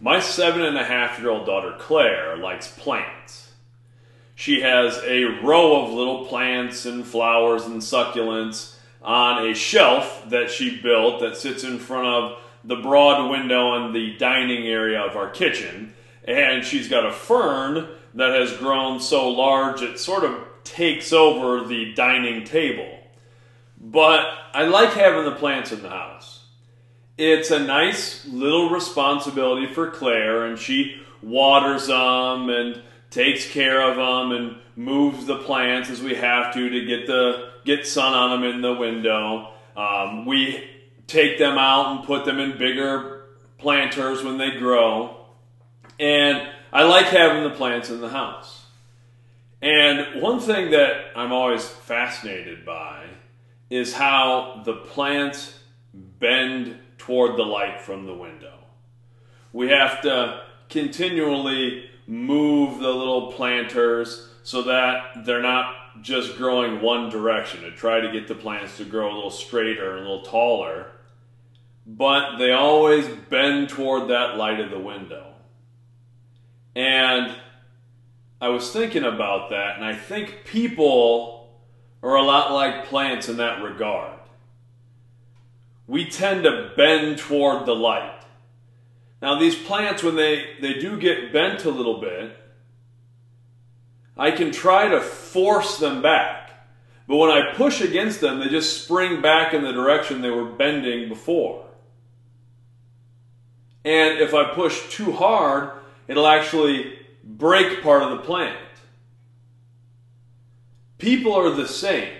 My seven and a half year old daughter Claire likes plants. She has a row of little plants and flowers and succulents on a shelf that she built that sits in front of the broad window in the dining area of our kitchen. And she's got a fern that has grown so large it sort of takes over the dining table. But I like having the plants in the house. It's a nice little responsibility for Claire, and she waters them and takes care of them and moves the plants as we have to to get the get sun on them in the window. Um, we take them out and put them in bigger planters when they grow. And I like having the plants in the house. And one thing that I'm always fascinated by is how the plants bend toward the light from the window. We have to continually move the little planters so that they're not just growing one direction to try to get the plants to grow a little straighter and a little taller, but they always bend toward that light of the window. And I was thinking about that, and I think people are a lot like plants in that regard. We tend to bend toward the light. Now, these plants, when they, they do get bent a little bit, I can try to force them back. But when I push against them, they just spring back in the direction they were bending before. And if I push too hard, it'll actually break part of the plant. People are the same.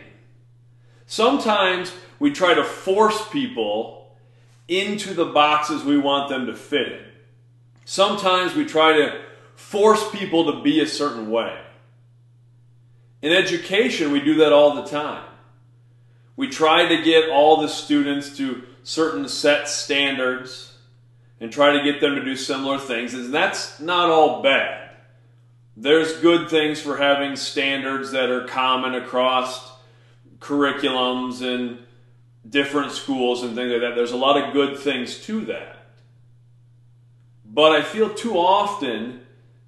Sometimes we try to force people into the boxes we want them to fit in. Sometimes we try to force people to be a certain way. In education, we do that all the time. We try to get all the students to certain set standards and try to get them to do similar things. And that's not all bad. There's good things for having standards that are common across curriculums and different schools and things like that. There's a lot of good things to that. But I feel too often,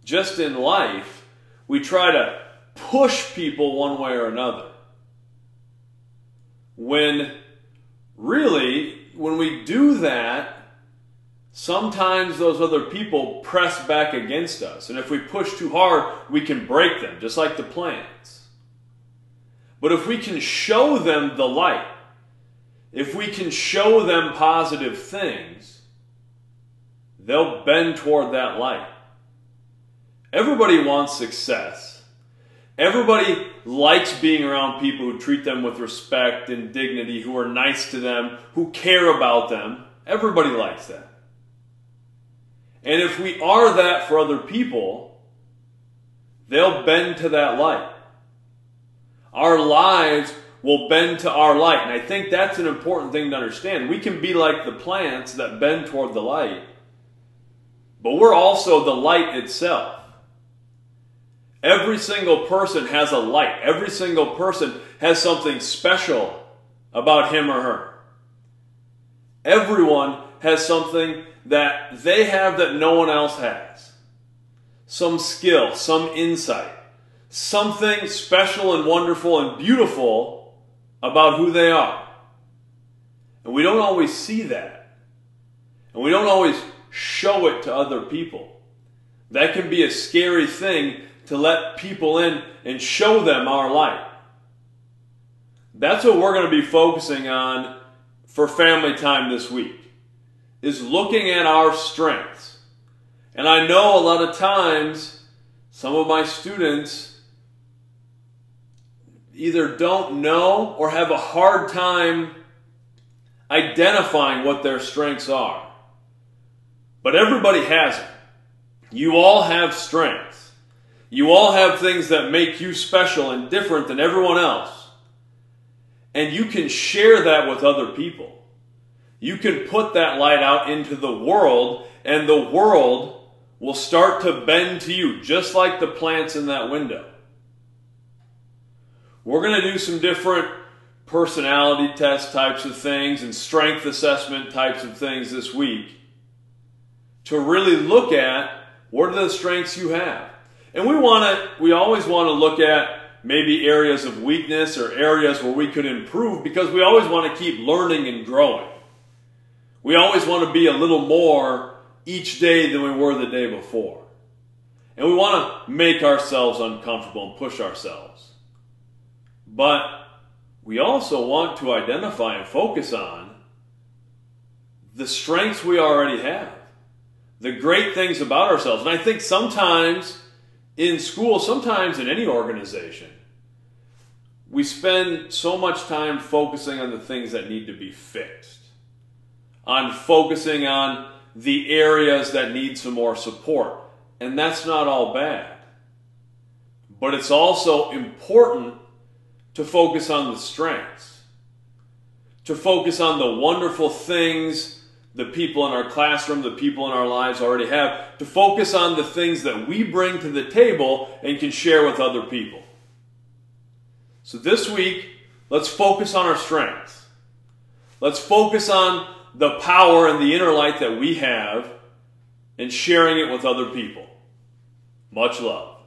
just in life, we try to push people one way or another. When really, when we do that, sometimes those other people press back against us. And if we push too hard, we can break them, just like the plants. But if we can show them the light, if we can show them positive things, they'll bend toward that light. Everybody wants success. Everybody likes being around people who treat them with respect and dignity, who are nice to them, who care about them. Everybody likes that. And if we are that for other people, they'll bend to that light. Our lives will bend to our light. And I think that's an important thing to understand. We can be like the plants that bend toward the light, but we're also the light itself. Every single person has a light. Every single person has something special about him or her. Everyone has something that they have that no one else has. Some skill, some insight, something special and wonderful and beautiful about who they are. And we don't always see that. And we don't always show it to other people. That can be a scary thing to let people in and show them our light. That's what we're going to be focusing on for family time this week. Is looking at our strengths. And I know a lot of times some of my students either don't know or have a hard time identifying what their strengths are. But everybody has them. You all have strengths. You all have things that make you special and different than everyone else. And you can share that with other people. You can put that light out into the world, and the world will start to bend to you, just like the plants in that window. We're going to do some different personality test types of things and strength assessment types of things this week to really look at what are the strengths you have. And we want to, we always want to look at maybe areas of weakness or areas where we could improve because we always want to keep learning and growing. We always want to be a little more each day than we were the day before. And we want to make ourselves uncomfortable and push ourselves. But we also want to identify and focus on the strengths we already have, the great things about ourselves. And I think sometimes in school, sometimes in any organization, we spend so much time focusing on the things that need to be fixed, on focusing on the areas that need some more support. And that's not all bad. But it's also important to focus on the strengths, to focus on the wonderful things the people in our classroom, the people in our lives already have, to focus on the things that we bring to the table and can share with other people. So this week, let's focus on our strengths. Let's focus on the power and the inner light that we have and sharing it with other people. Much love.